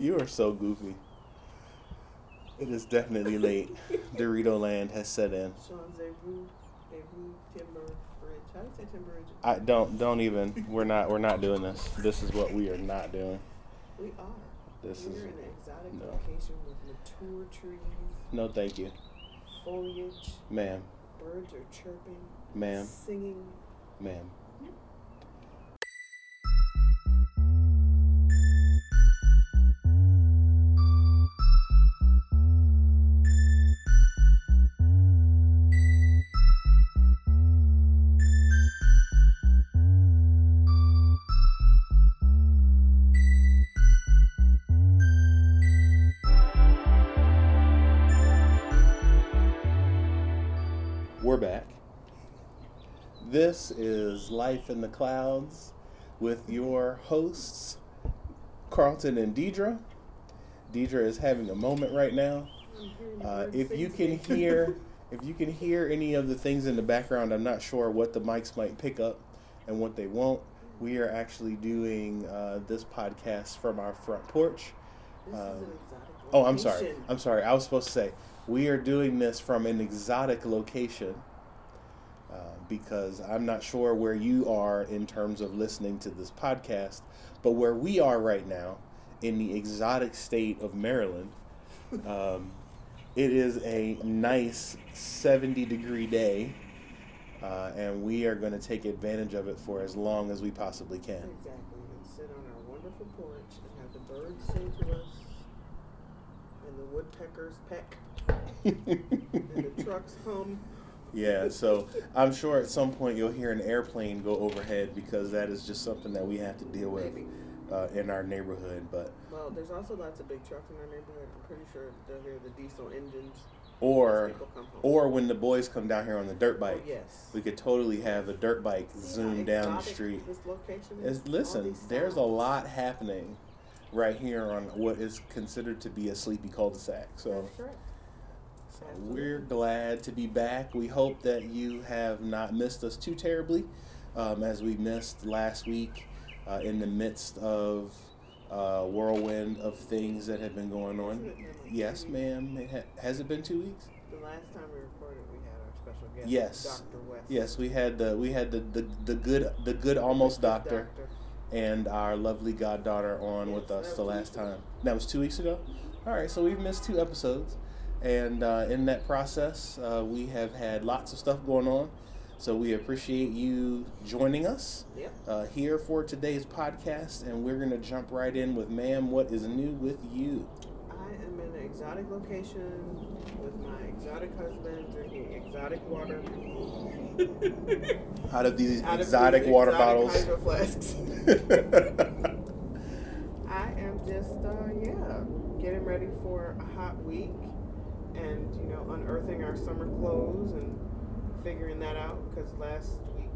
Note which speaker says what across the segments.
Speaker 1: You are so goofy. It is definitely late. Dorito land has set in.
Speaker 2: Sean Zeru, Zeru Timber Bridge. How do you say Timber Bridge?
Speaker 1: I don't don't even. We're not we're not doing this. This is what we are not doing.
Speaker 2: We are.
Speaker 1: This
Speaker 2: We're
Speaker 1: is
Speaker 2: in an exotic
Speaker 1: no.
Speaker 2: location with mature trees,
Speaker 1: no thank you,
Speaker 2: foliage,
Speaker 1: ma'am,
Speaker 2: birds are chirping,
Speaker 1: ma'am,
Speaker 2: singing.
Speaker 1: ma'am. This is Life in the Clouds with your hosts, Carlton and Deidre. Deidre is having a moment right now.
Speaker 2: I'm hearing the
Speaker 1: Uh, if you can hear, if you can hear any of the things in the background, I'm not sure what the mics might pick up and what they won't. We are actually doing uh, this podcast from our front porch. Um, Oh, I'm sorry. I'm sorry. I was supposed to say we are doing this from an exotic location uh, because I'm not sure where you are in terms of listening to this podcast, but where we are right now in the exotic state of Maryland, um, it is a nice 70 degree day. Uh, and we are going to take advantage of it for as long as we possibly can.
Speaker 2: Exactly. And sit on our wonderful porch and have the birds sing to us, and the woodpeckers peck, and the trucks hum.
Speaker 1: Yeah, so I'm sure at some point you'll hear an airplane go overhead because that is just something that we have to deal with uh, in our neighborhood. But
Speaker 2: Well, there's also lots of big trucks in our neighborhood. I'm pretty sure they'll hear the diesel engines.
Speaker 1: or
Speaker 2: people come home.
Speaker 1: or when the boys come down here on the dirt
Speaker 2: Oh,
Speaker 1: bike,
Speaker 2: yes.
Speaker 1: we could totally have the dirt bike
Speaker 2: See how
Speaker 1: zoom down the street.
Speaker 2: This location is?
Speaker 1: Is listen, there's a lot happening right here on what is considered to be a sleepy cul-de-sac. So.
Speaker 2: That's correct.
Speaker 1: So we're glad to be back. We hope that you have not missed us too terribly, um, as we missed last week uh, in the midst of uh, whirlwind of things that have been going on.
Speaker 2: Been like
Speaker 1: Yes, ma'am. It ha- has it been two weeks?
Speaker 2: The last time we recorded, we had our special guest,
Speaker 1: Yes.
Speaker 2: Dr. West.
Speaker 1: Yes, we had the we had the, the, the good the good almost
Speaker 2: Good
Speaker 1: doctor and our lovely goddaughter on
Speaker 2: Yes,
Speaker 1: with us the last time. That was two weeks ago. All right, so we've missed two episodes, and uh, in that process, uh, we have had lots of stuff going on. So we appreciate you joining us
Speaker 2: Yep.
Speaker 1: uh, here for today's podcast, and we're gonna jump right in with, ma'am, what is new with you?
Speaker 2: I am in an exotic location with my exotic husband drinking exotic water.
Speaker 1: Out of these
Speaker 2: out of
Speaker 1: exotic
Speaker 2: these
Speaker 1: water
Speaker 2: exotic
Speaker 1: bottles.
Speaker 2: flasks. I am just, uh, yeah, getting ready for a hot week and, you know, unearthing our summer clothes and figuring that out because last week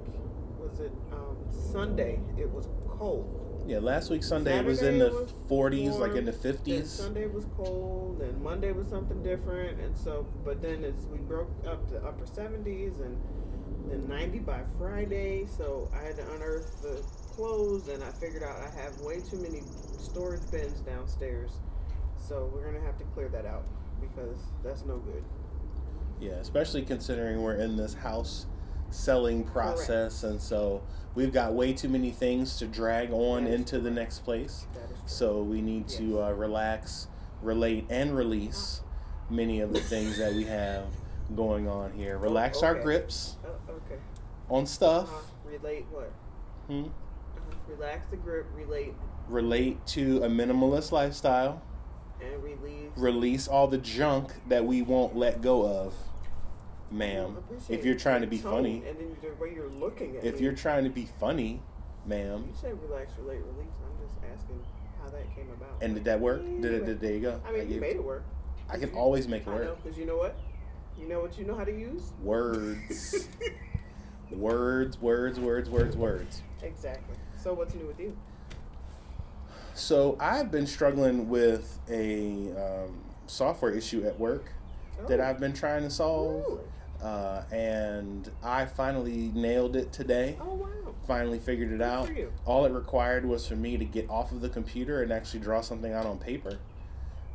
Speaker 2: was it um, Sunday? It was cold.
Speaker 1: yeah, last week Sunday was in the
Speaker 2: was
Speaker 1: 40s, like in the
Speaker 2: Then
Speaker 1: 50s.
Speaker 2: Sunday was cold, and Monday was something different, and so. But then as we broke up to upper seventies and then ninety by Friday, so I had to unearth the clothes, and I figured out I have way too many storage bins downstairs, so we're gonna have to clear that out because that's no good.
Speaker 1: Yeah, especially considering we're in this house selling process, and so we've got way too many things to drag on into the next place.
Speaker 2: That is true.
Speaker 1: So we need to uh, relax, relate, and release many of the things that we have going on here. Relax our
Speaker 2: okay.
Speaker 1: grips
Speaker 2: Oh, okay.
Speaker 1: on stuff.
Speaker 2: Uh, relate what?
Speaker 1: Hmm?
Speaker 2: Uh, relax the grip. Relate
Speaker 1: Relate to a minimalist lifestyle.
Speaker 2: And release.
Speaker 1: Release all the junk that we won't let go of, ma'am. If you're trying to be funny,
Speaker 2: and then the way you're looking at
Speaker 1: if
Speaker 2: me.
Speaker 1: you're trying to be funny, ma'am.
Speaker 2: you say relax, relate, release. I'm just asking how that came about.
Speaker 1: And did that work? Did it? Did, there you go.
Speaker 2: I mean, you made it work.
Speaker 1: I can always make it work.
Speaker 2: because you know what? You know what you know how to use?
Speaker 1: Words, words, words, words, words, words.
Speaker 2: exactly. So what's new with you?
Speaker 1: So I've been struggling with a um, software issue at work that
Speaker 2: Oh,
Speaker 1: I've been trying to solve. uh, and I finally nailed it today.
Speaker 2: Oh wow.
Speaker 1: Finally figured it
Speaker 2: Good
Speaker 1: out. All it required was for me to get off of the computer and actually draw something out on paper.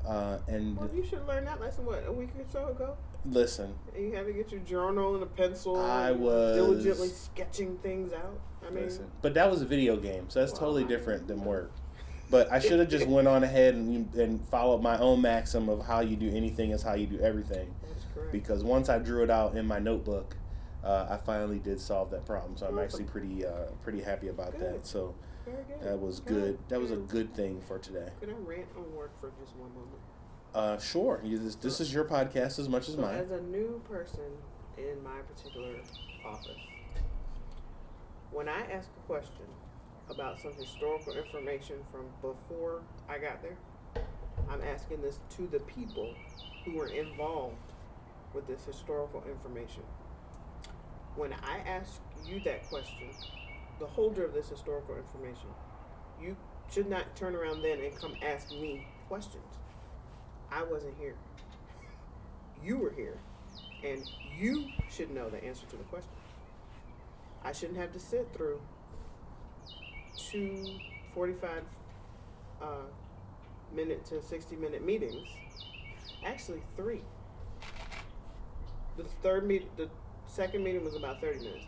Speaker 1: Uh, and
Speaker 2: Well, you should learn that lesson. What a week or so ago.
Speaker 1: listen,
Speaker 2: And you had to get your journal and a pencil.
Speaker 1: I was-
Speaker 2: diligently sketching things out. I mean,
Speaker 1: listen. But that was a video game, so that's
Speaker 2: Well,
Speaker 1: totally different than work. But I should have just went on ahead and, and followed my own maxim of how you do anything is how you do everything.
Speaker 2: that's correct.
Speaker 1: because once I drew it out in my notebook, uh, I finally did solve that problem. So I'm actually pretty uh, pretty happy about
Speaker 2: Good.
Speaker 1: that. So
Speaker 2: good.
Speaker 1: that was
Speaker 2: I-
Speaker 1: good. That was a good thing for today.
Speaker 2: Can I rant on work for just one moment?
Speaker 1: Uh, sure, you, this, this is your podcast as much as
Speaker 2: So,
Speaker 1: mine.
Speaker 2: as a new person in my particular office, when I ask a question about some historical information from before I got there, I'm asking this to the people who were involved with this historical information. When I ask you that question, the holder of this historical information, you should not turn around then and come ask me questions. I wasn't here. You were here. And you should know the answer to the question. I shouldn't have to sit through two 45 uh, minute to 60 minute meetings. Actually, three. The third meet, the second meeting was about 30 minutes.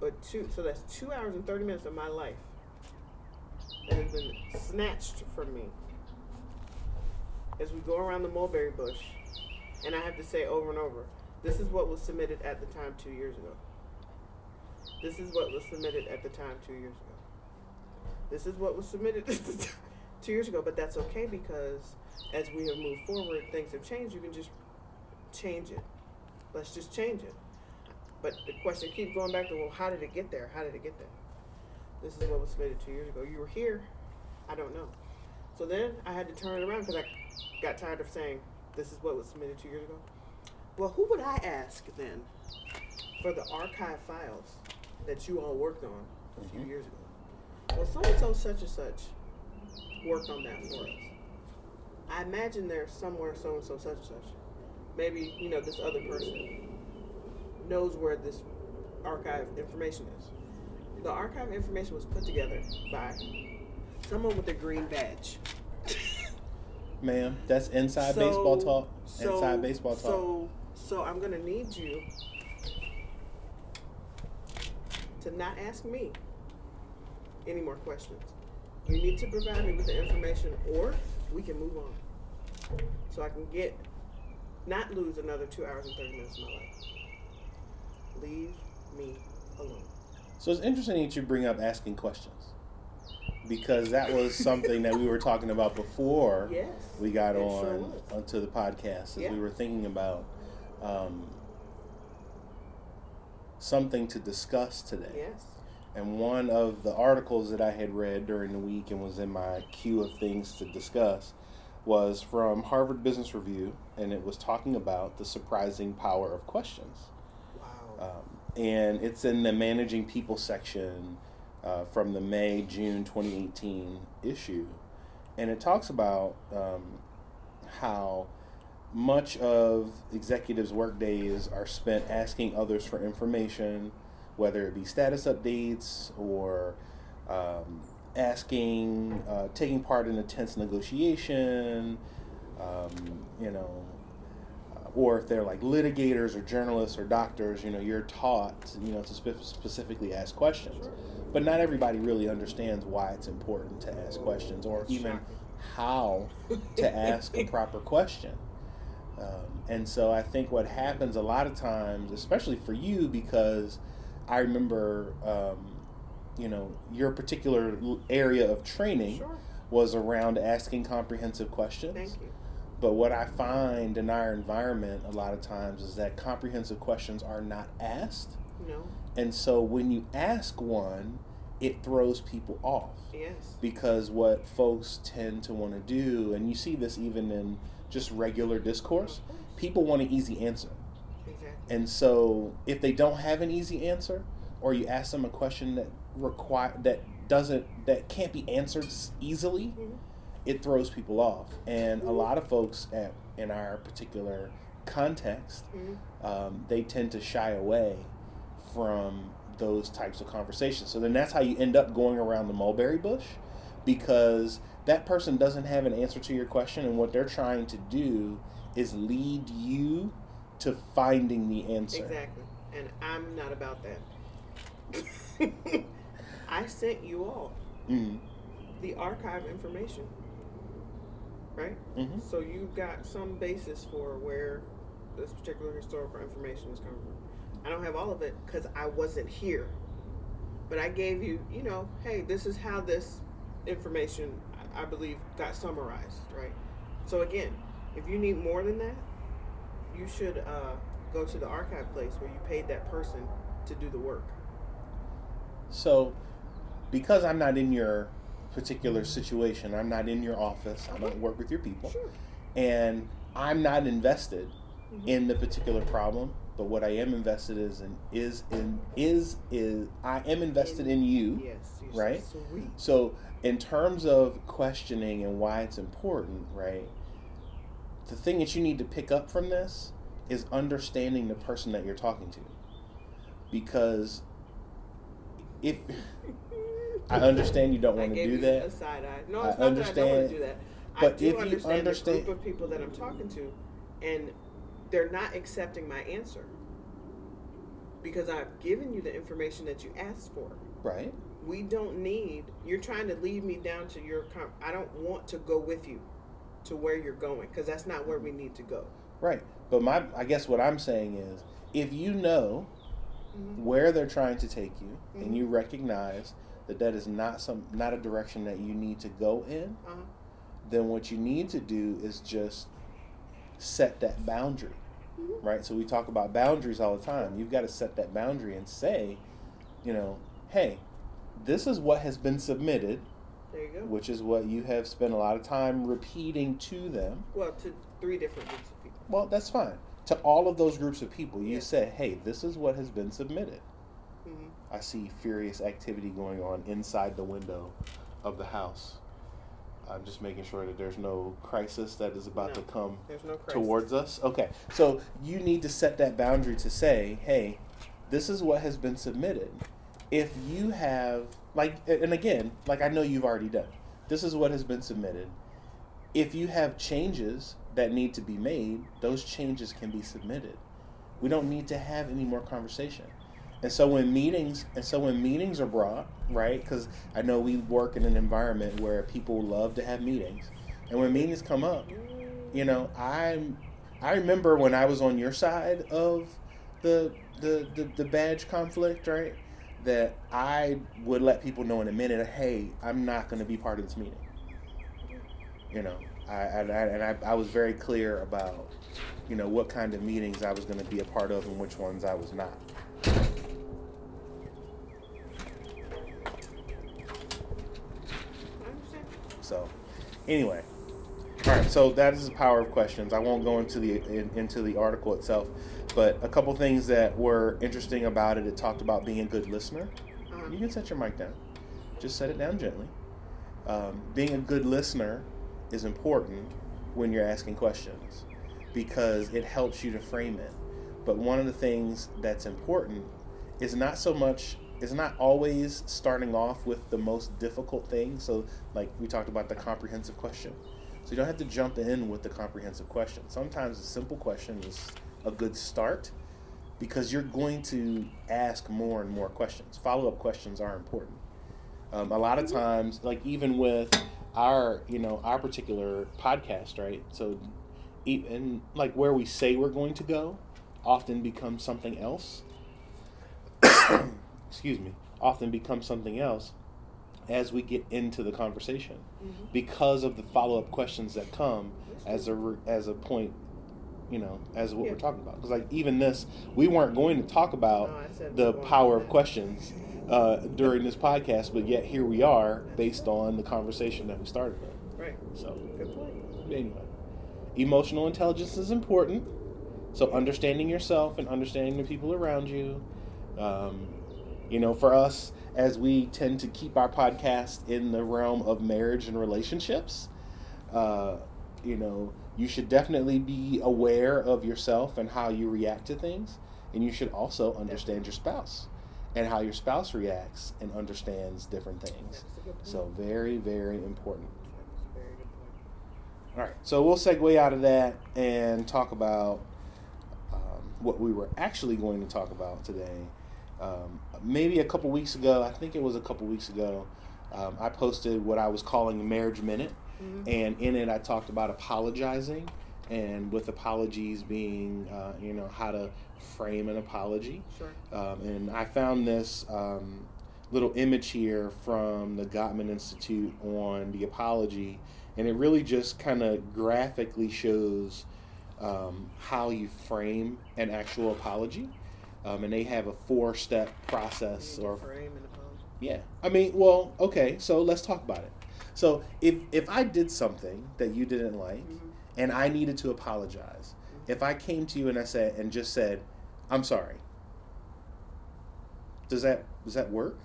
Speaker 2: But two, so that's two hours and 30 minutes of my life that has been snatched from me as we go around the mulberry bush, and I have to say over and over, this is what was submitted at the time two years ago. This is what was submitted at the time two years ago. This is what was submitted two years ago, but that's okay because as we have moved forward, things have changed. You can just change it. Let's just change it. But the question keeps going back to, well, how did it get there? How did it get there? This is what was submitted two years ago. You were here. I don't know. So then I had to turn it around because I got tired of saying this is what was submitted two years ago. Well, who would I ask then for the archive files that you all worked on a few
Speaker 1: Mhm.
Speaker 2: years ago? Well, so and so such and such worked on that for us. I imagine there's somewhere so and so such and such. Maybe you know this other person knows where this archive information is. The archive information was put together by someone with a green badge.
Speaker 1: Ma'am, that's inside
Speaker 2: So-
Speaker 1: baseball talk.
Speaker 2: so-
Speaker 1: inside baseball talk.
Speaker 2: So, so I'm gonna need you to not ask me any more questions. You need to provide me with the information, or we can move on, so I can get not lose another two hours and thirty minutes of my life. Leave me alone.
Speaker 1: So it's interesting that you bring up asking questions because that was something that we were talking about before
Speaker 2: Yes.
Speaker 1: we got on
Speaker 2: sure
Speaker 1: onto the podcast as
Speaker 2: Yeah.
Speaker 1: we were thinking about um, something to discuss today.
Speaker 2: Yes.
Speaker 1: And one of the articles that I had read during the week and was in my queue of things to discuss was from Harvard Business Review, and it was talking about the surprising power of questions.
Speaker 2: Wow.
Speaker 1: Um, and it's in the managing people section uh, from the May June 2018 issue, and it talks about um, how much of executives' work days are spent asking others for information, whether it be status updates or um, asking, uh, taking part in a tense negotiation, um, you know, uh, or if they're like litigators or journalists or doctors, you know, you're taught, you know, to spe- specifically ask questions. But not everybody really understands why it's important to ask questions or even how to ask a proper question. Um, and so I think what happens a lot of times, especially for you, because I remember, um, you know, your particular area of training
Speaker 2: Sure.
Speaker 1: was around asking comprehensive questions.
Speaker 2: Thank you.
Speaker 1: But what I find in our environment a lot of times is that comprehensive questions are not asked.
Speaker 2: No.
Speaker 1: And so when you ask one, it throws people off
Speaker 2: Yes.
Speaker 1: because what folks tend to want to do, and you see this even in just regular discourse, people want an easy answer. And so if they don't have an easy answer, or you ask them a question that require that doesn't that can't be answered easily,
Speaker 2: Mhm.
Speaker 1: it throws people off. And a lot of folks at in our particular context,
Speaker 2: Mhm.
Speaker 1: um, they tend to shy away from those types of conversations. So then that's how you end up going around the mulberry bush because that person doesn't have an answer to your question, and what they're trying to do is lead you to finding the answer.
Speaker 2: Exactly. And I'm not about that. I sent you all
Speaker 1: Mhm.
Speaker 2: the archive information. Right?
Speaker 1: Mhm.
Speaker 2: So you've got some basis for where this particular historical information is coming from. I don't have all of it because I wasn't here. But I gave you, you know, hey, this is how this information, I believe, got summarized, right? So again, if you need more than that, you should uh, go to the archive place where you paid that person to do the work.
Speaker 1: So, because I'm not in your particular situation, I'm not in your office, I don't work with your people,
Speaker 2: Sure.
Speaker 1: and I'm not invested
Speaker 2: Mhm.
Speaker 1: in the particular problem. But what I am invested is in is in is is I am invested in you.
Speaker 2: Yes. you're so
Speaker 1: right?
Speaker 2: Sweet.
Speaker 1: So, in terms of questioning and why it's important, right? The thing that you need to pick up from this is understanding the person that you're talking to. Because if I understand you don't want to do
Speaker 2: you
Speaker 1: that,
Speaker 2: side eye. No,
Speaker 1: I
Speaker 2: it's not that I don't want
Speaker 1: understand,
Speaker 2: to do that. I
Speaker 1: but
Speaker 2: do
Speaker 1: if you
Speaker 2: understand,
Speaker 1: understand-
Speaker 2: the group of people that I'm talking to, and they're not accepting my answer because I've given you the information that you asked for.
Speaker 1: right?
Speaker 2: We don't need. You're trying to lead me down to your. I don't want to go with you to where you're going because that's not where we need to go.
Speaker 1: Right. But my I guess what I'm saying is if you know
Speaker 2: Mhm.
Speaker 1: where they're trying to take you
Speaker 2: Mhm.
Speaker 1: and you recognize that that is not some not a direction that you need to go in,
Speaker 2: Uh-huh.
Speaker 1: then what you need to do is just set that boundary.
Speaker 2: Mhm.
Speaker 1: Right? So we talk about boundaries all the time. You've got to set that boundary and say, you know, hey, this is what has been submitted,
Speaker 2: There you go.
Speaker 1: which is what you have spent a lot of time repeating to them.
Speaker 2: Well, to three different groups of people.
Speaker 1: Well, that's fine. To all of those groups of people, you
Speaker 2: Yeah.
Speaker 1: say, hey, this is what has been submitted.
Speaker 2: hmm
Speaker 1: I see furious activity going on inside the window of the house. I'm just making sure that there's no crisis that is about
Speaker 2: No.
Speaker 1: to come
Speaker 2: no
Speaker 1: towards us. Okay, so you need to set that boundary to say, hey, this is what has been submitted. If you have, like, and again, like I know you've already done, this is what has been submitted. If you have changes that need to be made, those changes can be submitted. We don't need to have any more conversation. And so when meetings, and so when meetings are brought, right? Because I know we work in an environment where people love to have meetings, and when meetings come up, you know, I'm I remember when I was on your side of the the the, the badge conflict, right? That I would let people know in a minute, hey, I'm not going to be part of this meeting. You know, I, I, and I, I was very clear about, you know, what kind of meetings I was going to be a part of and which ones I was not. So, anyway, all right. So that is the power of questions. I won't go into the in, into the article itself, but a couple things that were interesting about it. It talked about being a good listener.
Speaker 2: Uh-huh.
Speaker 1: You can set your mic down. Just set it down gently. Um, being a good listener is important when you're asking questions because it helps you to frame it. But one of the things that's important is not so much is not always starting off with the most difficult thing. So like we talked about the comprehensive question. So you don't have to jump in with the comprehensive question. Sometimes a simple question is a good start because you're going to ask more and more questions. Follow up questions are important. Um, a lot of times, like even with our, you know, our particular podcast, right? So, even like where we say we're going to go, often becomes something else. Excuse me. Often becomes something else as we get into the conversation
Speaker 2: Mhm.
Speaker 1: because of the follow up questions that come as a as a point, you know, as what
Speaker 2: Yeah.
Speaker 1: we're talking about. Because like even this, we weren't going to talk about
Speaker 2: No,
Speaker 1: the power of questions uh, during this podcast, but yet here we are based on the conversation that we started with.
Speaker 2: Right.
Speaker 1: So
Speaker 2: Good point.
Speaker 1: anyway, emotional intelligence is important. So understanding yourself and understanding the people around you. Um, you know, for us, as we tend to keep our podcast in the realm of marriage and relationships, uh, you know, you should definitely be aware of yourself and how you react to things, and you should also understand your spouse and how your spouse reacts and understands different things.
Speaker 2: That's a good point.
Speaker 1: So very, very important.
Speaker 2: That's a very good point.
Speaker 1: All right, so we'll segue out of that and talk about um, what we were actually going to talk about today. Um, maybe a couple weeks ago, I think it was a couple weeks ago, um, I posted what I was calling Marriage Minute,
Speaker 2: Mhm.
Speaker 1: and in it I talked about apologizing, and with apologies being, uh, you know, how to frame an apology.
Speaker 2: Sure.
Speaker 1: Um, and I found this um, little image here from the Gottman Institute on the apology, and it really just kind of graphically shows um, how you frame an actual apology. Um, and they have a four step process
Speaker 2: You need to
Speaker 1: or
Speaker 2: frame an apology.
Speaker 1: yeah. I mean, well, okay, so let's talk about it. So if if I did something that you didn't like
Speaker 2: Mhm.
Speaker 1: and I needed to apologize, if I came to you and I said and just said, "I'm sorry." Does that does that work?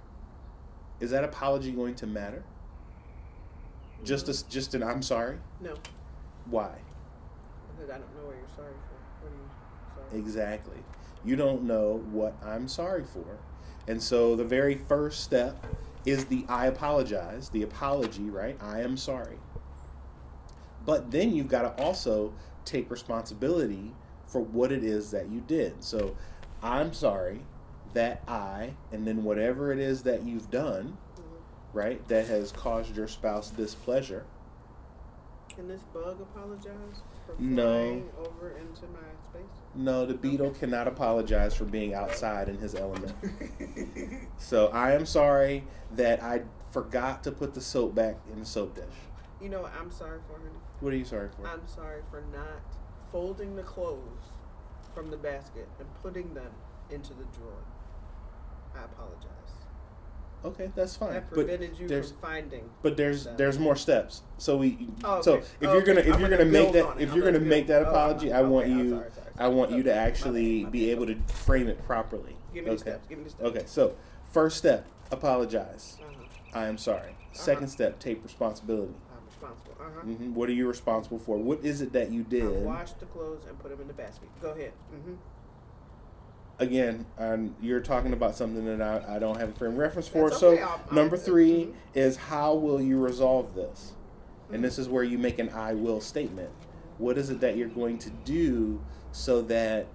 Speaker 1: Is that apology going to matter? Just
Speaker 2: No.
Speaker 1: as just an I'm sorry?
Speaker 2: No,
Speaker 1: Why?
Speaker 2: because I don't know what you're sorry for. What are you sorry?
Speaker 1: Exactly. You don't know what I'm sorry for. And so the very first step is the I apologize, the apology, right? I am sorry. But then you've got to also take responsibility for what it is that you did. So I'm sorry that I, and then whatever it is that you've done,
Speaker 2: Mhm.
Speaker 1: right, that has caused your spouse displeasure.
Speaker 2: Can this bug apologize for
Speaker 1: No.
Speaker 2: flying over into my space?
Speaker 1: No, the beetle cannot apologize for being outside in his element. So I am sorry that I forgot to put the soap back in the soap dish.
Speaker 2: you know what I'm sorry for, honey?
Speaker 1: What are you sorry for?
Speaker 2: I'm sorry for not folding the clothes from the basket and putting them into the drawer. I apologize.
Speaker 1: Okay, that's fine.
Speaker 2: That
Speaker 1: But
Speaker 2: prevented you
Speaker 1: there's
Speaker 2: from finding.
Speaker 1: but there's
Speaker 2: them.
Speaker 1: there's more steps. So we
Speaker 2: Oh,
Speaker 1: so if
Speaker 2: Oh,
Speaker 1: you're gonna if
Speaker 2: I'm
Speaker 1: you're
Speaker 2: gonna
Speaker 1: gonna make that if
Speaker 2: I'm
Speaker 1: you're
Speaker 2: gonna
Speaker 1: gonna make that
Speaker 2: oh,
Speaker 1: apology, I
Speaker 2: okay,
Speaker 1: want
Speaker 2: I'm
Speaker 1: you
Speaker 2: sorry,
Speaker 1: I want you to
Speaker 2: sorry. My bad,
Speaker 1: actually be able to frame it properly.
Speaker 2: Give me
Speaker 1: okay.
Speaker 2: the steps. Give me the steps.
Speaker 1: Okay. So first step, apologize.
Speaker 2: Uh-huh.
Speaker 1: I am sorry. 2nd step, take responsibility.
Speaker 2: I'm responsible. Uh huh.
Speaker 1: hmm What are you responsible for? What is it that you did?
Speaker 2: I washed the clothes and put them in the basket. Go ahead. Mm-hmm.
Speaker 1: again, um, you're talking about something that I, I don't have a frame reference for.
Speaker 2: That's
Speaker 1: so
Speaker 2: okay, I'll- I'll-
Speaker 1: number 3
Speaker 2: mhm.
Speaker 1: is how will you resolve this? And this is where you make an I will statement. What is it that you're going to do so that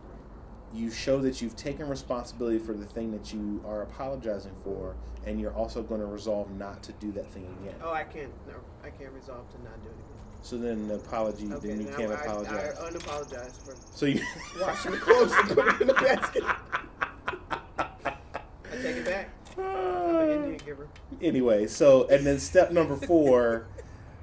Speaker 1: you show that you've taken responsibility for the thing that you are apologizing for, and you're also going to resolve not to do that thing again.
Speaker 2: Oh, I can't. No, I can't resolve to not do it again.
Speaker 1: So then the apology,
Speaker 2: Okay,
Speaker 1: then you can't
Speaker 2: I,
Speaker 1: apologize.
Speaker 2: I unapologize for
Speaker 1: so you
Speaker 2: washing the clothes and putting them in the basket. I take it back. I'm an Indian giver.
Speaker 1: anyway, so and then step number four,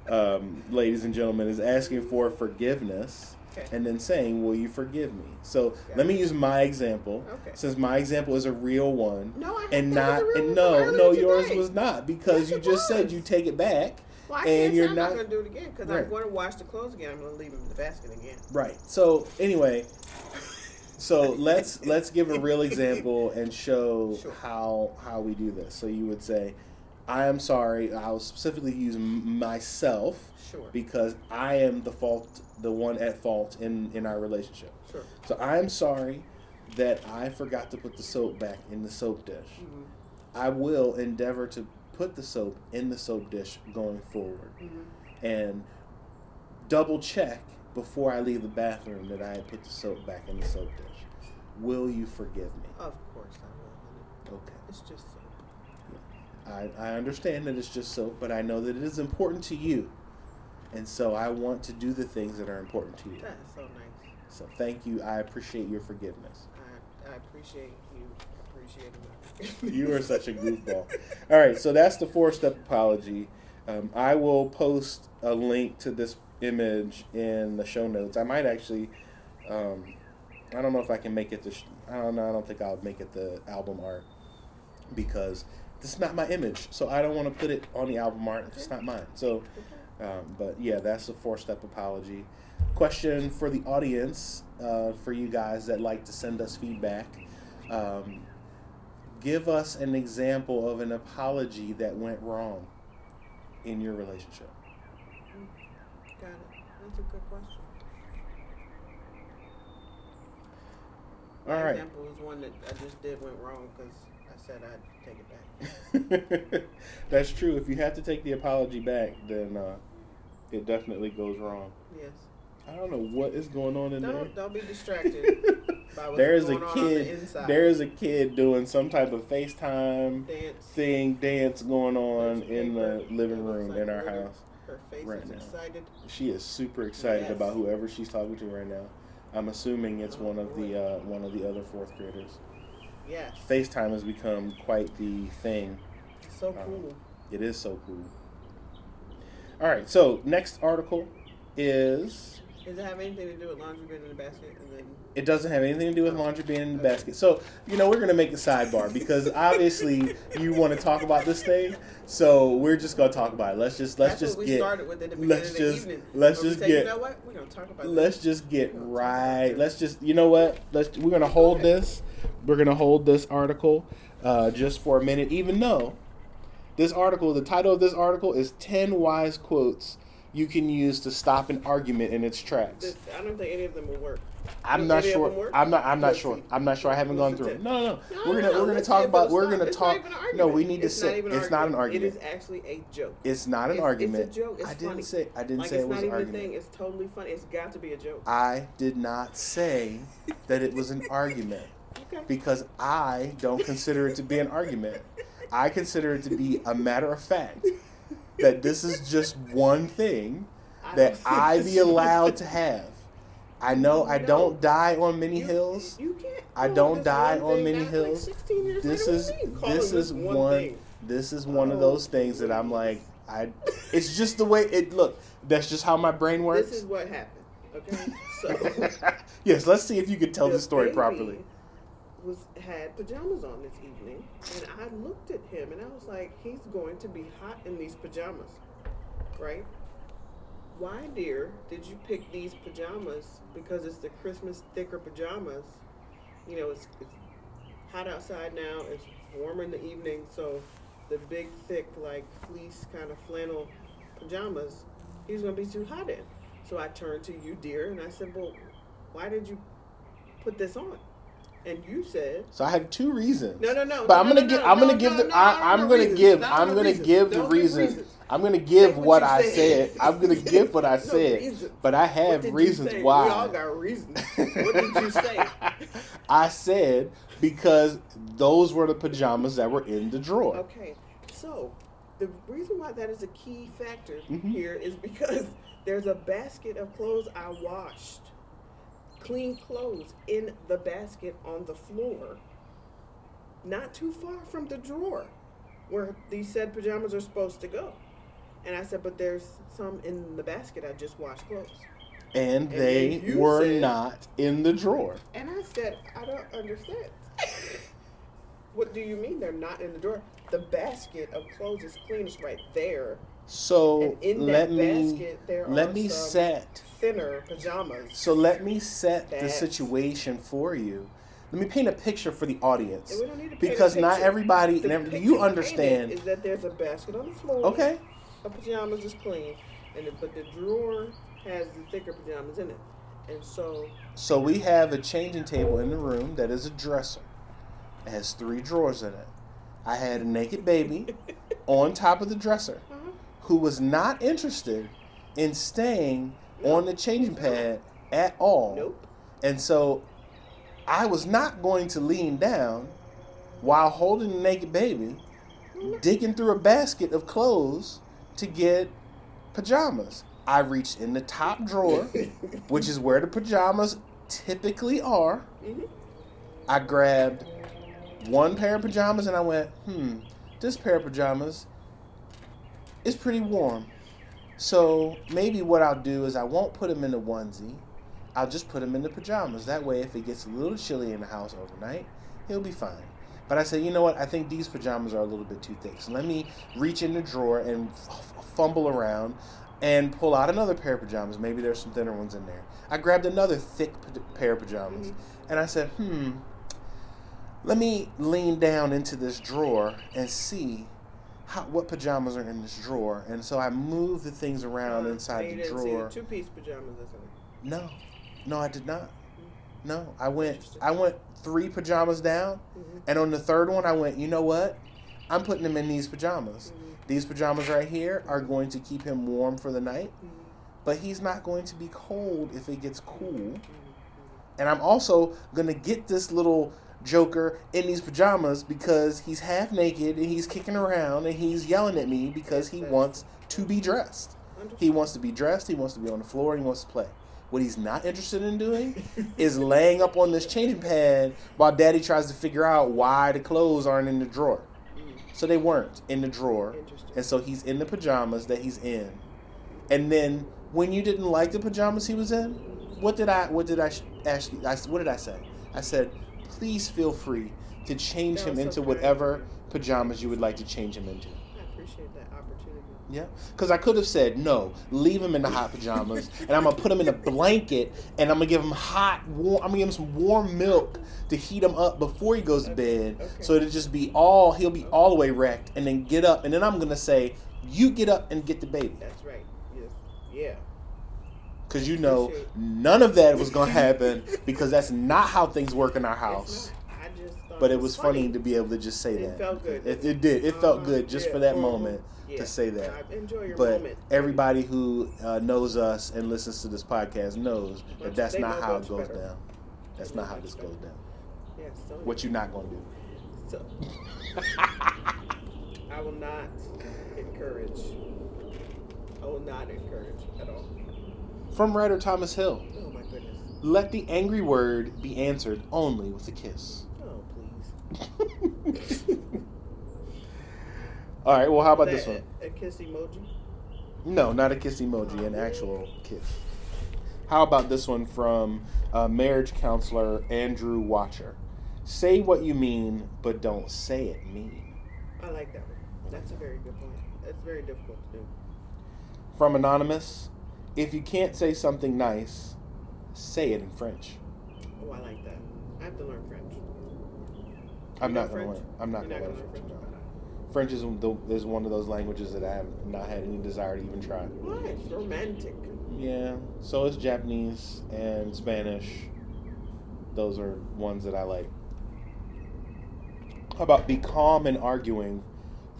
Speaker 1: um, ladies and gentlemen, is asking for forgiveness
Speaker 2: Okay.
Speaker 1: and then saying, "Will you forgive me?" So let me use my example,
Speaker 2: Okay.
Speaker 1: since my example is a real one,
Speaker 2: No, I
Speaker 1: and not
Speaker 2: was
Speaker 1: and no, no, yours
Speaker 2: today.
Speaker 1: was not because
Speaker 2: Yes,
Speaker 1: you just said you take it back,
Speaker 2: Well, I
Speaker 1: and you're
Speaker 2: not,
Speaker 1: not-
Speaker 2: going to do it again because
Speaker 1: Right.
Speaker 2: I'm going to wash the clothes again. I'm going to leave them in the basket again.
Speaker 1: right? So anyway, so let's let's give a real example and show
Speaker 2: Sure.
Speaker 1: how how we do this. So you would say, "I am sorry." I'll specifically use myself.
Speaker 2: Sure.
Speaker 1: because I am the fault, the one at fault in in our relationship.
Speaker 2: Sure.
Speaker 1: So I am sorry that I forgot to put the soap back in the soap dish.
Speaker 2: Mhm.
Speaker 1: I will endeavor to put the soap in the soap dish going forward
Speaker 2: Mhm.
Speaker 1: and double check before I leave the bathroom that I had put the soap back in the soap dish. Will you forgive me?
Speaker 2: Of course I will.
Speaker 1: Okay.
Speaker 2: It's just.
Speaker 1: I, I understand that it's just soap, but I know that it is important to you. And so I want to do the things that are important to you.
Speaker 2: That is so nice.
Speaker 1: So thank you. I appreciate your forgiveness.
Speaker 2: I, I appreciate you appreciating.
Speaker 1: You are such a goofball. All right, so that's the four step apology. Um, I will post a link to this image in the show notes. I might actually, um, I don't know if I can make it the, sh- I don't know, I don't think I'll make it the album art because this is not my image. So I don't want to put it on the album art. It's not mine. So, um, but yeah, that's a four step apology. Question for the audience, uh, for you guys that like to send us feedback. Um, give us an example of an apology that went wrong in your relationship.
Speaker 2: Got it. That's a good question.
Speaker 1: All
Speaker 2: My example was one that I just did went wrong because said I'd take it back.
Speaker 1: That's true. If you have to take the apology back, then uh, it definitely goes wrong.
Speaker 2: Yes.
Speaker 1: I don't know what is going on in
Speaker 2: Don't don't be distracted
Speaker 1: there. there is a
Speaker 2: on the
Speaker 1: kid. There is a kid doing some type of FaceTime
Speaker 2: dance.
Speaker 1: thing, dance going on
Speaker 2: There's
Speaker 1: in the living room
Speaker 2: like
Speaker 1: in our house.
Speaker 2: Her face
Speaker 1: right
Speaker 2: is
Speaker 1: now.
Speaker 2: excited.
Speaker 1: She is super excited
Speaker 2: Yes.
Speaker 1: about whoever she's talking to right now. I'm assuming it's
Speaker 2: Oh,
Speaker 1: one of
Speaker 2: boy.
Speaker 1: the uh, one of the other fourth graders.
Speaker 2: Yes.
Speaker 1: FaceTime has become quite the thing.
Speaker 2: So
Speaker 1: Uh,
Speaker 2: cool.
Speaker 1: It is so cool. All right, so next article is
Speaker 2: Does it have anything to do with laundry being in the basket? And then
Speaker 1: it doesn't have anything to do with laundry being in the basket. So, you know, we're going to make a sidebar because obviously you want to talk about this thing. So, we're just going to talk about it. Let's just let's
Speaker 2: that's
Speaker 1: just
Speaker 2: what we
Speaker 1: get
Speaker 2: started with at the beginning
Speaker 1: let's
Speaker 2: of the
Speaker 1: just-
Speaker 2: evening.
Speaker 1: let's just
Speaker 2: say,
Speaker 1: get-
Speaker 2: You know what? We're gonna talk about
Speaker 1: let's
Speaker 2: this.
Speaker 1: just get
Speaker 2: We're gonna talk about
Speaker 1: right. Let's just you know what? Let's we're going to hold this. We're going to hold this article uh, just for a minute even though this article, the title of this article is 10 wise quotes you can use to stop an argument in its tracks.
Speaker 2: I don't think any of them will work.
Speaker 1: I'm not sure. I'm not. I'm not sure. I'm not sure. I haven't gone through it. No, no, no. We're gonna we're gonna talk about. We're gonna talk.
Speaker 2: Not even an
Speaker 1: No, we need to say it's not an argument.
Speaker 2: It is actually a joke.
Speaker 1: It's not an argument.
Speaker 2: It's a joke. It's
Speaker 1: I didn't say. I didn't say it was an argument.
Speaker 2: thing. It's totally funny. It's got to be a joke.
Speaker 1: I did not say that it was an argument
Speaker 2: Okay.
Speaker 1: because I don't consider it to be an argument. I consider it to be a matter of fact that this is just one thing
Speaker 2: I
Speaker 1: that I be allowed to have. I know I
Speaker 2: No.
Speaker 1: don't die on many
Speaker 2: You-
Speaker 1: hills.
Speaker 2: You can't.
Speaker 1: I don't die on many hills.
Speaker 2: Like 16 years
Speaker 1: This is
Speaker 2: What do you mean calling
Speaker 1: this is
Speaker 2: one.
Speaker 1: this is one of
Speaker 2: Oh,
Speaker 1: those things that I'm like I it's just the way it look that's just how my brain works.
Speaker 2: This is what happened. Okay. So.
Speaker 1: yes, let's see if you can tell the, story
Speaker 2: baby
Speaker 1: properly.
Speaker 2: Was had pajamas on this evening, and I looked at him and I was like, "He's going to be hot in these pajamas, right?" Why, dear, did you pick these pajamas? Because it's the Christmas thicker pajamas. You know, it's, it's hot outside now. It's warmer in the evening, so the big, thick, like fleece kind of flannel pajamas, he's gonna be too hot in. So I turned to you, dear, and I said, "Well, why did you put this on?" And you said,
Speaker 1: So I have two reasons.
Speaker 2: "No, no, no."
Speaker 1: But
Speaker 2: no,
Speaker 1: I'm gonna
Speaker 2: no,
Speaker 1: give.
Speaker 2: no,
Speaker 1: I'm gonna give the. I, I'm gonna
Speaker 2: reasons.
Speaker 1: give. I'm gonna give the reason. I'm gonna give
Speaker 2: what
Speaker 1: what I
Speaker 2: said.
Speaker 1: said. I'm gonna give what I said.
Speaker 2: reasons.
Speaker 1: But I have reasons why.
Speaker 2: We all got reasons. what did you say?
Speaker 1: I said because those were the pajamas that were in the drawer.
Speaker 2: Okay, so the reason why that is a key factor
Speaker 1: Mhm.
Speaker 2: here is because there's a basket of clothes I washed, clean clothes in the basket on the floor, not too far from the drawer where these said pajamas are supposed to go. And I said, but there's some in the basket I just washed clothes.
Speaker 1: And
Speaker 2: And
Speaker 1: they were
Speaker 2: said-
Speaker 1: not in the drawer.
Speaker 2: And I said, I don't understand. what do you mean they're not in the drawer? The basket of clothes is clean. It's right there.
Speaker 1: So let me
Speaker 2: basket, there
Speaker 1: let me set
Speaker 2: thinner pajamas.
Speaker 1: so let me set the situation for you. Let me paint a picture for the audience.
Speaker 2: And we don't need to paint a
Speaker 1: Because not everybody
Speaker 2: The
Speaker 1: and every- you understand.
Speaker 2: is that there's a basket on the floor.
Speaker 1: Okay.
Speaker 2: The pajamas is clean, and the, but the drawer has the thicker pajamas in it. And so
Speaker 1: So we have a changing table in the room that is a dresser. It has three drawers in it. I had a naked baby on top of the dresser. Who was not interested in staying on the changing pad at all.
Speaker 2: nope.
Speaker 1: And so I was not going to lean down while holding the naked baby, digging through a basket of clothes to get pajamas. I reached in the top drawer, which is where the pajamas typically are.
Speaker 2: Mhm.
Speaker 1: I grabbed one pair of pajamas and I went, hmm, this pair of pajamas is pretty warm. So maybe what I'll do is I won't put them in the onesie. I'll just put them in the pajamas. That way, if it gets a little chilly in the house overnight, he'll be fine. But I said, you know what? I think these pajamas are a little bit too thick. So let me reach in the drawer and f- fumble around and pull out another pair of pajamas. Maybe there's some thinner ones in there. I grabbed another thick pa- pair of pajamas
Speaker 2: Mhm.
Speaker 1: and I said, hmm, let me lean down into this drawer and see how, what pajamas are in this drawer, and so I moved the things around
Speaker 2: Uh,
Speaker 1: inside
Speaker 2: you
Speaker 1: the drawer.
Speaker 2: two piece pajamas or something.
Speaker 1: No, no, I did not. No, I went. I went three pajamas down,
Speaker 2: Mhm.
Speaker 1: and on the third one, I went. You know what? I'm putting him in these pajamas.
Speaker 2: Mhm.
Speaker 1: These pajamas right here are going to keep him warm for the night,
Speaker 2: Mhm.
Speaker 1: but he's not going to be cold if it gets cool.
Speaker 2: Mhm.
Speaker 1: And I'm also gonna get this little Joker in these pajamas because he's half naked and he's kicking around and he's yelling at me because he wants to be dressed. He wants to be dressed. He wants to be on the floor. He wants to play. What he's not interested in doing is laying up on this changing pad while Daddy tries to figure out why the clothes aren't in the drawer.
Speaker 2: Mhm.
Speaker 1: So they weren't in the drawer, and so he's in the pajamas that he's in. And then when you didn't like the pajamas he was in, what did I? What did I ask? you- I, what did I say? I said, please feel free to change him
Speaker 2: so
Speaker 1: into whatever pajamas you would like to change him into.
Speaker 2: I appreciate that opportunity.
Speaker 1: Yeah, because I could have said no, leave him in the hot pajamas, and I'm gonna put him in a blanket, and I'm gonna give him hot, warm. I'm gonna give him some warm milk to heat him up before he goes to bed,
Speaker 2: Okay.
Speaker 1: so it'll just be all he'll be all the way wrecked, and then get up, and then I'm gonna say, you get up and get the baby,
Speaker 2: That's right. Yes. Yeah.
Speaker 1: Because you know none of that was gonna happen, because that's not how things work in our house.
Speaker 2: not. I just thought
Speaker 1: But it was funny to be able to just say
Speaker 2: It
Speaker 1: that.
Speaker 2: felt good.
Speaker 1: It, it did. It felt
Speaker 2: Uh-huh.
Speaker 1: good just
Speaker 2: Yeah.
Speaker 1: for that
Speaker 2: Mhm.
Speaker 1: moment
Speaker 2: Yeah.
Speaker 1: to say that.
Speaker 2: I enjoy your
Speaker 1: but
Speaker 2: moment.
Speaker 1: everybody who uh, knows us and listens to this podcast knows that that's not how it goes
Speaker 2: better.
Speaker 1: down. That's not how this
Speaker 2: better.
Speaker 1: goes down.
Speaker 2: Yeah, so
Speaker 1: What you're not gonna do?
Speaker 2: So, I will not encourage. I will not encourage at all.
Speaker 1: From writer Thomas Hill,
Speaker 2: Oh my goodness.
Speaker 1: let the angry word be answered only with a kiss.
Speaker 2: Oh please.
Speaker 1: All right. Well, how about this one?
Speaker 2: A, a kiss emoji.
Speaker 1: No, not a kiss emoji, an actual kiss. How about this one from uh, marriage counselor Andrew Wachter? Say what you mean, but don't say it mean.
Speaker 2: I like that one. That's a very good point. That's very difficult to do.
Speaker 1: From Anonymous, if you can't say something nice, say it in French.
Speaker 2: Oh, I like that. I have to learn French.
Speaker 1: I'm not gonna
Speaker 2: French?
Speaker 1: learn. I'm not gonna learn French.
Speaker 2: French?
Speaker 1: no. French is the, is one of those languages that I have not had any desire to even try.
Speaker 2: Why? It's romantic.
Speaker 1: Yeah, so is Japanese and Spanish. Those are ones that I like. How about be calm in arguing,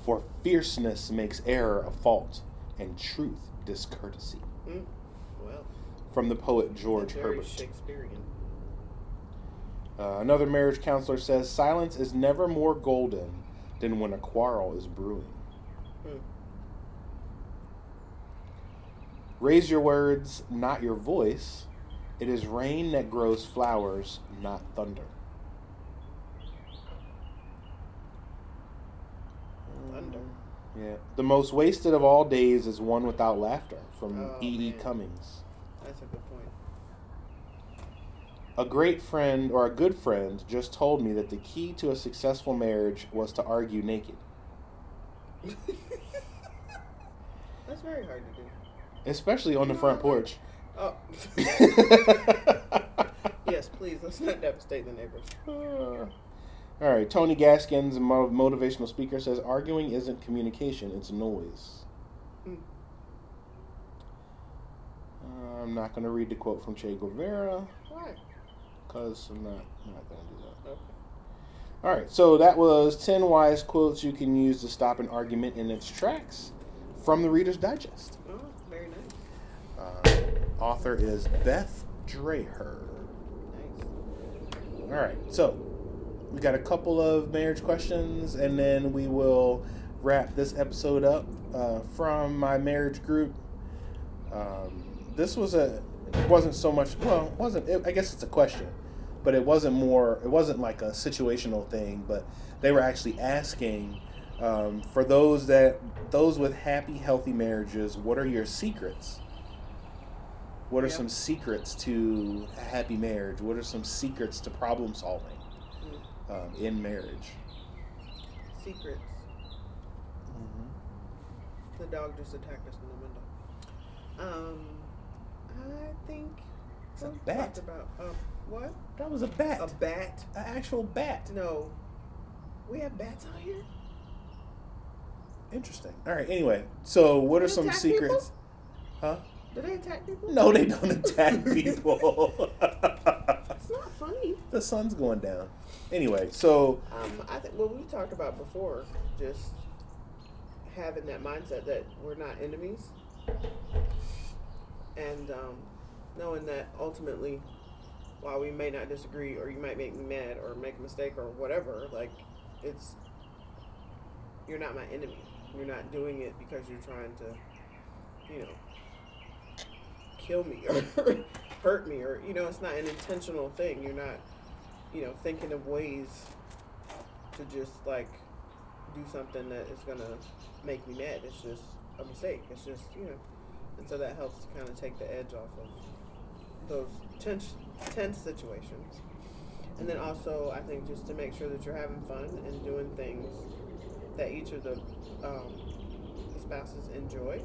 Speaker 1: for fierceness makes error a fault, and truth discourtesy.
Speaker 2: Mm. Well,
Speaker 1: From the poet George Herbert.
Speaker 2: Shakespearean.
Speaker 1: Uh, another marriage counselor says silence is never more golden than when a quarrel is brewing.
Speaker 2: Hmm.
Speaker 1: Raise your words, not your voice. It is rain that grows flowers, not thunder.
Speaker 2: Thunder.
Speaker 1: Yeah. The most wasted of all days is one without laughter from
Speaker 2: Oh,
Speaker 1: E. E. Cummings.
Speaker 2: That's a good point.
Speaker 1: A great friend or a good friend just told me that the key to a successful marriage was to argue naked.
Speaker 2: That's very hard to do.
Speaker 1: Especially on the front porch.
Speaker 2: Oh. yes, please. Let's not devastate the neighbors.
Speaker 1: Uh, all right, Tony Gaskins, a motivational speaker, says arguing isn't communication; it's noise.
Speaker 2: Mm.
Speaker 1: Uh, I'm not going to read the quote from Che Guevara
Speaker 2: Why?
Speaker 1: because I'm not not going to do that.
Speaker 2: Okay.
Speaker 1: All right, so that was ten wise quotes you can use to stop an argument in its tracks from the Reader's Digest.
Speaker 2: Oh, very nice.
Speaker 1: Uh, author is Beth Dreher.
Speaker 2: Nice.
Speaker 1: All right, so we got a couple of marriage questions, and then we will wrap this episode up uh, from my marriage group. Um, this was a it wasn't so much well it wasn't it, I guess it's a question, but it wasn't more it wasn't like a situational thing, but they were actually asking um, for those that those with happy healthy marriages, what are your secrets? What are
Speaker 2: Yeah.
Speaker 1: some secrets to a happy marriage? What are some secrets to problem solving. Um, in marriage?
Speaker 2: Secrets. The dog just attacked us in the window. Um, I think.
Speaker 1: It's a bat.
Speaker 2: About uh, what?
Speaker 1: That was a bat,
Speaker 2: A bat?
Speaker 1: an actual bat.
Speaker 2: No. We have bats out here.
Speaker 1: Interesting. All right. Anyway, so what
Speaker 2: Do
Speaker 1: are some secrets? Huh?
Speaker 2: Do they attack people?
Speaker 1: No, they don't attack people.
Speaker 2: It's not funny.
Speaker 1: the sun's going down. Anyway, so
Speaker 2: Um, I think what we talked about before, just having that mindset that we're not enemies, and um, knowing that ultimately, while we may not disagree, or you might make me mad, or make a mistake, or whatever, like it's you're not my enemy. You're not doing it because you're trying to, you know, kill me or hurt me, or you know, it's not an intentional thing. You're not you know, thinking of ways to just like do something that is gonna make me mad. It's just a mistake. It's just you know, and so that helps to kind of take the edge off of those tense tense situations. And then also, I think just to make sure that you're having fun and doing things that each of the um, spouses enjoy,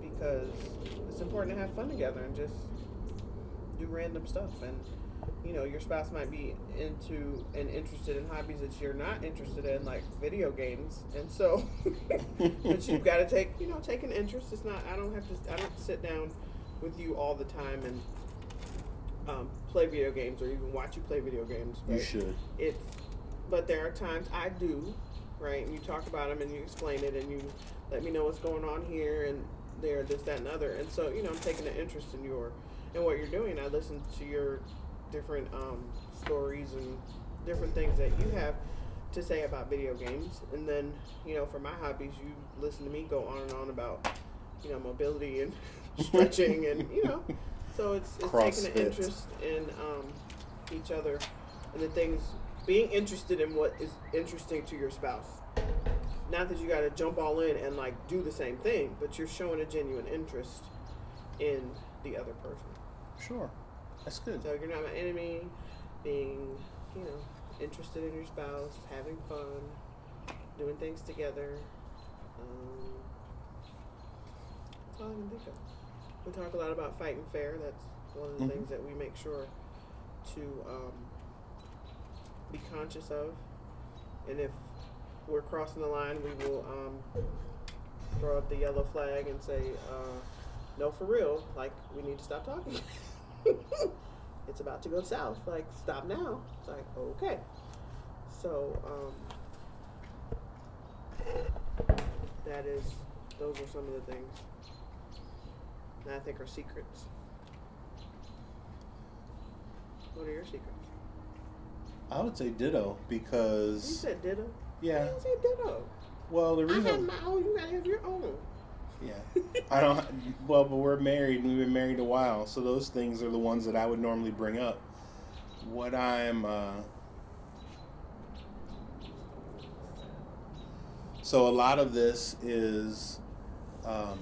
Speaker 2: because it's important to have fun together and just do random stuff and you know your spouse might be into and interested in hobbies that you're not interested in like video games and so but you've got to take you know take an interest it's not i don't have to i don't sit down with you all the time and um, play video games or even watch you play video games
Speaker 1: you should.
Speaker 2: it's but there are times I do, right? And you talk about them and you explain it and you let me know what's going on here and there, this, that, and other. And so you know, I'm taking an interest in your in what you're doing. I listen to your different um, stories and different things that you have to say about video games. And then you know, for my hobbies, you listen to me go on and on about you know mobility and stretching and you know. So it's, it's taking an interest in um, each other and the things being interested in what is interesting to your spouse. Not that you got to jump all in and like do the same thing, but you're showing a genuine interest in the other person.
Speaker 1: Sure. That's good.
Speaker 2: So you're not my enemy. Being, you know, interested in your spouse, having fun, doing things together. Um, that's all I can think of. We talk a lot about fighting fair. That's one of the
Speaker 1: Mhm.
Speaker 2: things that we make sure to um, be conscious of. And if we're crossing the line, we will um, throw up the yellow flag and say, uh, no, for real, like, we need to stop talking. it's about to go south. Like, stop now. It's like, okay. So, um, that is, those are some of the things that I think are secrets. What are your secrets?
Speaker 1: I would say ditto because.
Speaker 2: You said ditto.
Speaker 1: yeah.
Speaker 2: I didn't say ditto.
Speaker 1: Well, the
Speaker 2: reason. I
Speaker 1: reason
Speaker 2: my own. You gotta have your own.
Speaker 1: Yeah. I don't. Well, but we're married and we've been married a while, so those things are the ones that I would normally bring up. What I'm. Uh, so a lot of this is. Um,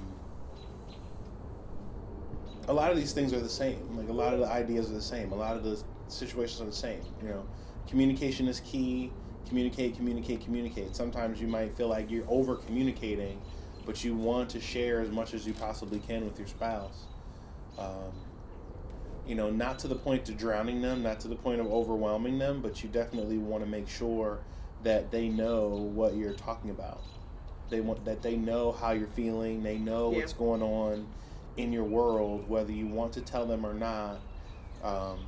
Speaker 1: a lot of these things are the same. Like a lot of the ideas are the same. A lot of the situations are the same. You know, communication is key. Communicate, communicate, communicate. Sometimes you might feel like you're over communicating, but you want to share as much as you possibly can with your spouse. Um, you know, not to the point to drowning them, not to the point of overwhelming them, but you definitely want to make sure that they know what you're talking about. They want that they know how you're feeling. They know
Speaker 2: Yeah.
Speaker 1: what's going on in your world, whether you want to tell them or not. Um,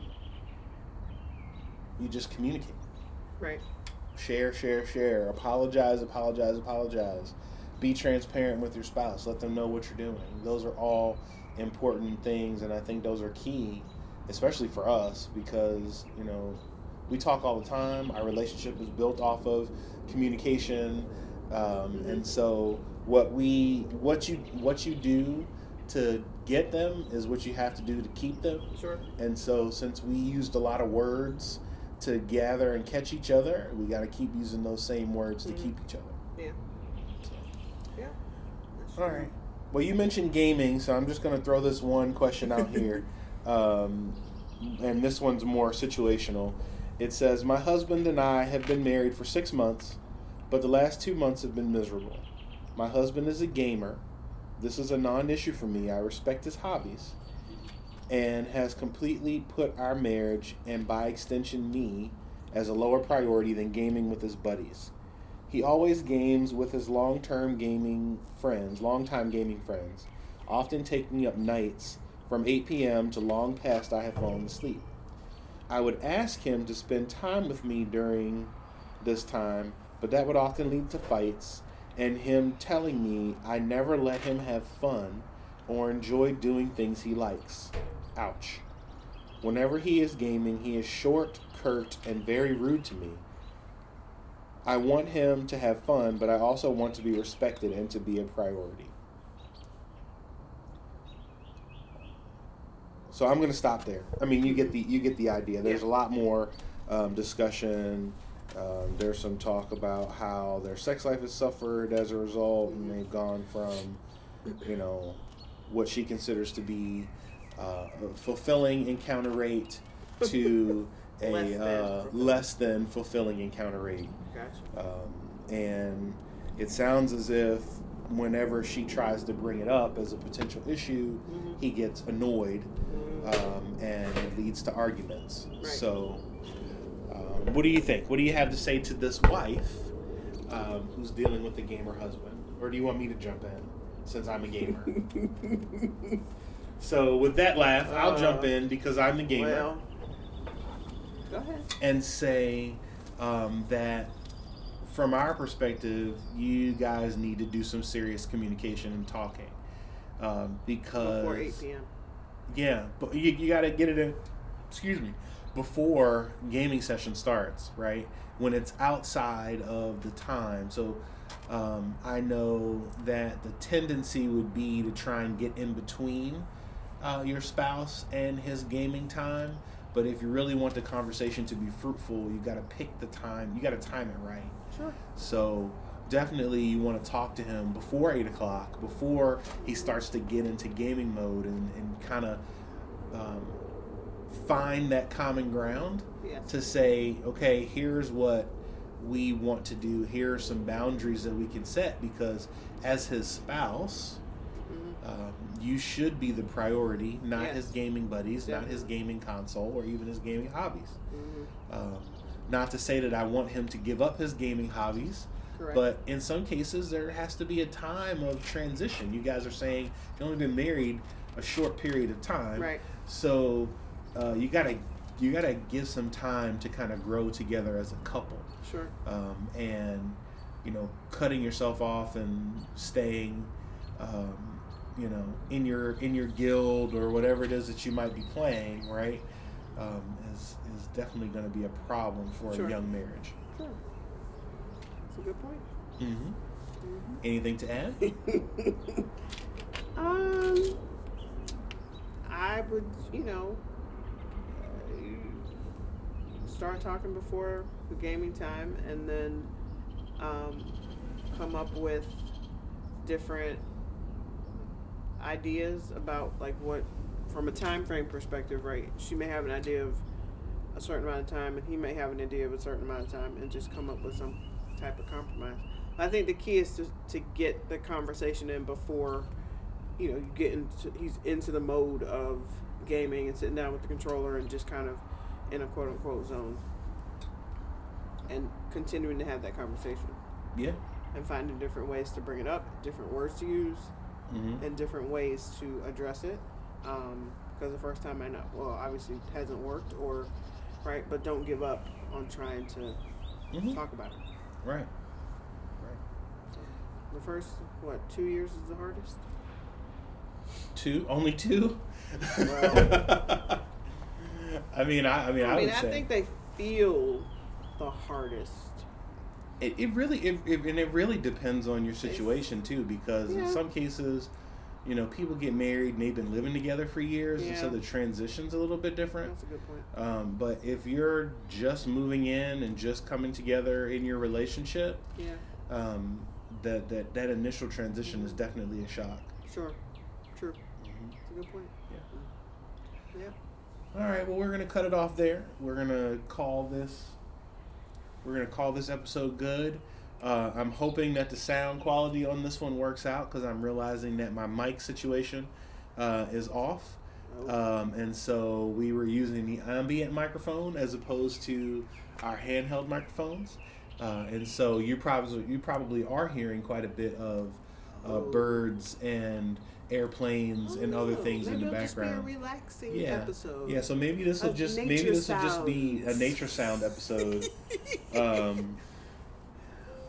Speaker 1: you just communicate
Speaker 2: Right.
Speaker 1: share, share, share. Apologize, apologize, apologize. Be transparent with your spouse. Let them know what you're doing. Those are all important things, and I think those are key, especially for us, because you know we talk all the time. Our relationship is built off of communication, um,
Speaker 2: Mhm.
Speaker 1: and so what we, what you, what you do to get them is what you have to do to keep them.
Speaker 2: Sure.
Speaker 1: And so, since we used a lot of words to gather and catch each other, we got to keep using those same words to
Speaker 2: Mhm.
Speaker 1: keep each other.
Speaker 2: Yeah.
Speaker 1: So.
Speaker 2: Yeah. That's
Speaker 1: All right. Well, you mentioned gaming, so I'm just going to throw this one question out here. Um, and this one's more situational. It says, My husband and I have been married for six months, but the last two months have been miserable. My husband is a gamer. This is a non issue for me. I respect his hobbies and has completely put our marriage and by extension me as a lower priority than gaming with his buddies. He always games with his long term gaming friends, long time gaming friends, often taking up nights from 8 p.m. to long past I have fallen asleep. I would ask him to spend time with me during this time, but that would often lead to fights and him telling me I never let him have fun or enjoy doing things he likes. Ouch. Whenever he is gaming, he is short, curt, and very rude to me. I want him to have fun, but I also want to be respected and to be a priority. So I'm going to stop there. I mean, you get the you get the idea. There's a lot more um, discussion. Um, there's some talk about how their sex life has suffered as a result, and they've gone from, you know, what she considers to be uh, a fulfilling encounter rate to a
Speaker 2: Less than
Speaker 1: uh,
Speaker 2: fulfilling.
Speaker 1: less than fulfilling encounter rate.
Speaker 2: Gotcha.
Speaker 1: Um, and it sounds as if whenever she tries to bring it up as a potential issue,
Speaker 2: Mhm.
Speaker 1: he gets annoyed
Speaker 2: Mhm.
Speaker 1: um, and it leads to arguments.
Speaker 2: Right.
Speaker 1: So, um, what do you think? What do you have to say to this wife um, who's dealing with a gamer husband? Or do you want me to jump in since I'm a gamer? so, with that laugh, I'll
Speaker 2: Uh,
Speaker 1: jump in because I'm the gamer
Speaker 2: Well, go ahead.
Speaker 1: and say um, that from our perspective, you guys need to do some serious communication and talking. Um, because
Speaker 2: Before 8 p.m.
Speaker 1: yeah, but you, you got to get it in. Excuse me, before gaming session starts, right? When it's outside of the time. So um, I know that the tendency would be to try and get in between uh, your spouse and his gaming time. But if you really want the conversation to be fruitful, you got to pick the time. You got to time it right.
Speaker 2: Sure.
Speaker 1: So definitely you want to talk to him before eight o'clock, before he starts to get into gaming mode and, and kind of um, find that common ground
Speaker 2: Yes.
Speaker 1: to say, okay, here's what we want to do. Here are some boundaries that we can set because as his spouse,
Speaker 2: Mhm.
Speaker 1: um, you should be the priority, not
Speaker 2: Yes.
Speaker 1: his gaming buddies, not his gaming console, or even his gaming hobbies.
Speaker 2: Mhm.
Speaker 1: Um, not to say that I want him to give up his gaming hobbies,
Speaker 2: Correct.
Speaker 1: but in some cases there has to be a time of transition. You guys are saying you've only been married a short period of time,
Speaker 2: right.
Speaker 1: so uh, you gotta you gotta give some time to kind of grow together as a couple,
Speaker 2: Sure.
Speaker 1: um, and you know, cutting yourself off and staying. Um, you know, in your in your guild or whatever it is that you might be playing, right, um, is is definitely going to be a problem for
Speaker 2: Sure.
Speaker 1: a young marriage.
Speaker 2: Sure. That's a good point.
Speaker 1: hmm
Speaker 2: Mhm.
Speaker 1: Anything to add?
Speaker 2: um, I would, you know, uh, start talking before the gaming time, and then um, come up with different ideas about like what, from a time frame perspective, right? She may have an idea of a certain amount of time, and he may have an idea of a certain amount of time, and just come up with some type of compromise. I think the key is to, to get the conversation in before, you know, you get into he's into the mode of gaming and sitting down with the controller and just kind of in a quote unquote zone, and continuing to have that conversation
Speaker 1: Yeah.
Speaker 2: and finding different ways to bring it up, different words to use,
Speaker 1: hmm
Speaker 2: and different ways to address it. Um, because the first time I know, well, obviously hasn't worked, or right, but don't give up on trying to
Speaker 1: hmm
Speaker 2: talk about it.
Speaker 1: Right. Right.
Speaker 2: The first what two years is the hardest.
Speaker 1: Two? Only two?
Speaker 2: Well-
Speaker 1: I mean, I, I mean, I,
Speaker 2: I mean, I
Speaker 1: say
Speaker 2: think they feel the hardest.
Speaker 1: It, it really, it, it, and it really depends on your situation too, because in some cases, you know, people get married and they've been living together for years, and so the transition's a little bit different.
Speaker 2: That's a good point.
Speaker 1: Um, but if you're just moving in and just coming together in your relationship,
Speaker 2: Yeah,
Speaker 1: um, that, that that initial transition is definitely a shock.
Speaker 2: sure, true.
Speaker 1: Mhm.
Speaker 2: That's a good point.
Speaker 1: Yeah.
Speaker 2: Yeah.
Speaker 1: All right, well, we're gonna cut it off there. We're gonna call this. We're gonna call this episode good. Uh, I'm hoping that the sound quality on this one works out because I'm realizing that my mic situation uh, is off,
Speaker 2: Oh,
Speaker 1: um, and so we were using the ambient microphone as opposed to our handheld microphones. Uh, and so you probably you probably are hearing quite a bit of uh,
Speaker 2: Oh.
Speaker 1: birds and airplanes and other
Speaker 2: Oh,
Speaker 1: things in the
Speaker 2: it'll just be a
Speaker 1: background.
Speaker 2: relaxing
Speaker 1: Yeah.
Speaker 2: episode.
Speaker 1: Yeah, so maybe this will just maybe this will just be a nature sound episode. um,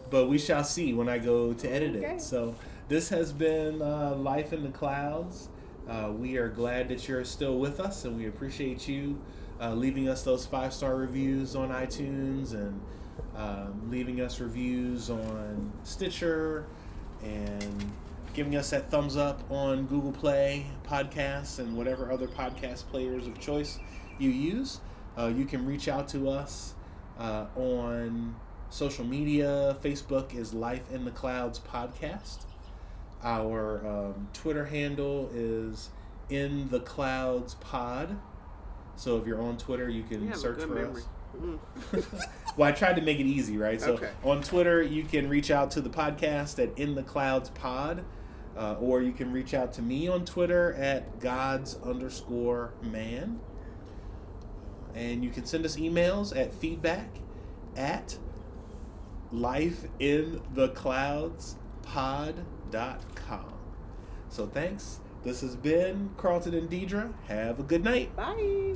Speaker 1: but we shall see when I go to edit
Speaker 2: Okay.
Speaker 1: it. So this has been uh, life in the clouds. Uh, we are glad that you're still with us, and we appreciate you uh, leaving us those five star reviews on iTunes and um, leaving us reviews on Stitcher and giving us that thumbs up on Google Play podcasts and whatever other podcast players of choice you use. Uh, you can reach out to us uh, on social media. Facebook is Life in the Clouds Podcast. Our um, Twitter handle is In the Clouds Pod. So if you're on Twitter, you can search for
Speaker 2: memory.
Speaker 1: us. Well, I tried to make it easy, right? So
Speaker 2: Okay.
Speaker 1: on Twitter, you can reach out to the podcast at In the Clouds Pod, uh, or you can reach out to me on Twitter at Gods underscore Man, and you can send us emails at feedback at lifeinthecloudspod.com. So thanks. This has been Carlton and Deidre. Have a good night.
Speaker 2: Bye.